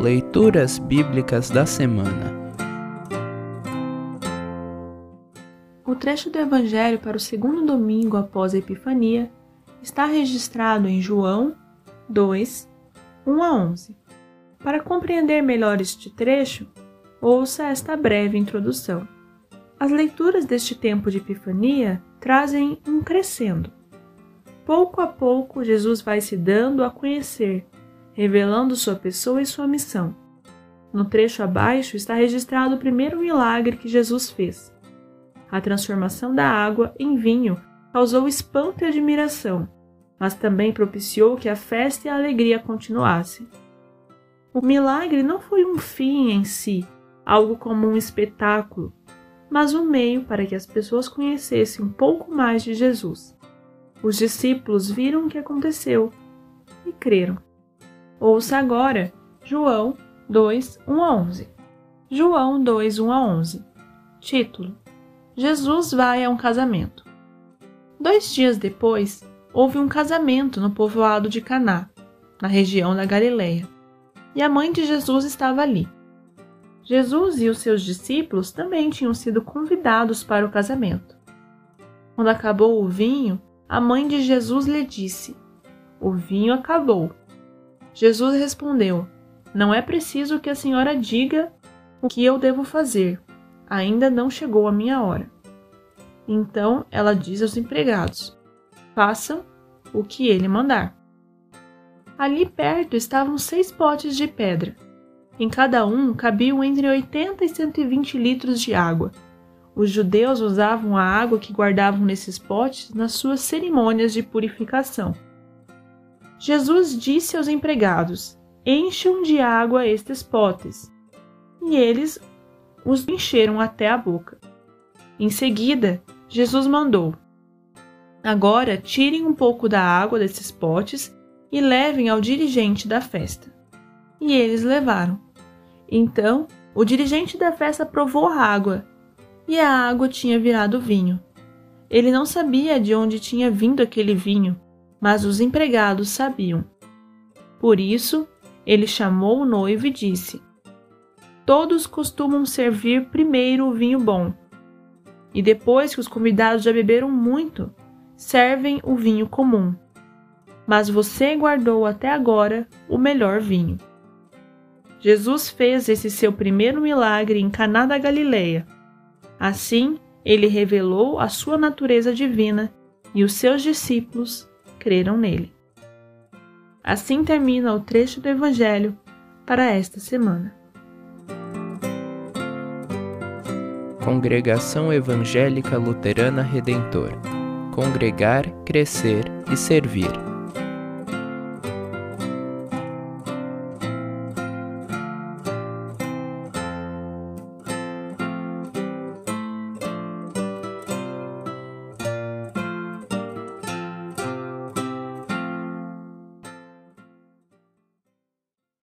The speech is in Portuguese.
Leituras Bíblicas da Semana O trecho do Evangelho para o segundo domingo após a Epifania está registrado em João 2, 1 a 11. Para compreender melhor este trecho, ouça esta breve introdução. As leituras deste tempo de Epifania trazem um crescendo. Pouco a pouco, Jesus vai se dando a conhecer revelando sua pessoa e sua missão. No trecho abaixo está registrado o primeiro milagre que Jesus fez. A transformação da água em vinho causou espanto e admiração, mas também propiciou que a festa e a alegria continuassem. O milagre não foi um fim em si, algo como um espetáculo, mas um meio para que as pessoas conhecessem um pouco mais de Jesus. Os discípulos viram o que aconteceu e creram. Ouça agora João 2, 1 a 11. João 2, 1 a 11. Título: Jesus vai a um casamento. Dois dias depois, houve um casamento no povoado de Caná, na região da Galileia, e a mãe de Jesus estava ali. Jesus e os seus discípulos também tinham sido convidados para o casamento. Quando acabou o vinho, a mãe de Jesus lhe disse: O vinho acabou. Jesus respondeu: Não é preciso que a senhora diga o que eu devo fazer. Ainda não chegou a minha hora. Então ela diz aos empregados: Façam o que ele mandar. Ali perto estavam seis potes de pedra. Em cada um cabiam entre 80 e 120 litros de água. Os judeus usavam a água que guardavam nesses potes nas suas cerimônias de purificação. Jesus disse aos empregados: Encham de água estes potes. E eles os encheram até a boca. Em seguida, Jesus mandou: Agora tirem um pouco da água desses potes e levem ao dirigente da festa. E eles levaram. Então, o dirigente da festa provou a água, e a água tinha virado vinho. Ele não sabia de onde tinha vindo aquele vinho, mas os empregados sabiam. Por isso, ele chamou o noivo e disse: Todos costumam servir primeiro o vinho bom, e depois que os convidados já beberam muito, servem o vinho comum. Mas você guardou até agora o melhor vinho. Jesus fez esse seu primeiro milagre em Caná da Galileia. Assim, ele revelou a sua natureza divina e os seus discípulos creram nele. Assim termina o trecho do Evangelho para esta semana. Congregação Evangélica Luterana Redentor Congregar, Crescer e Servir.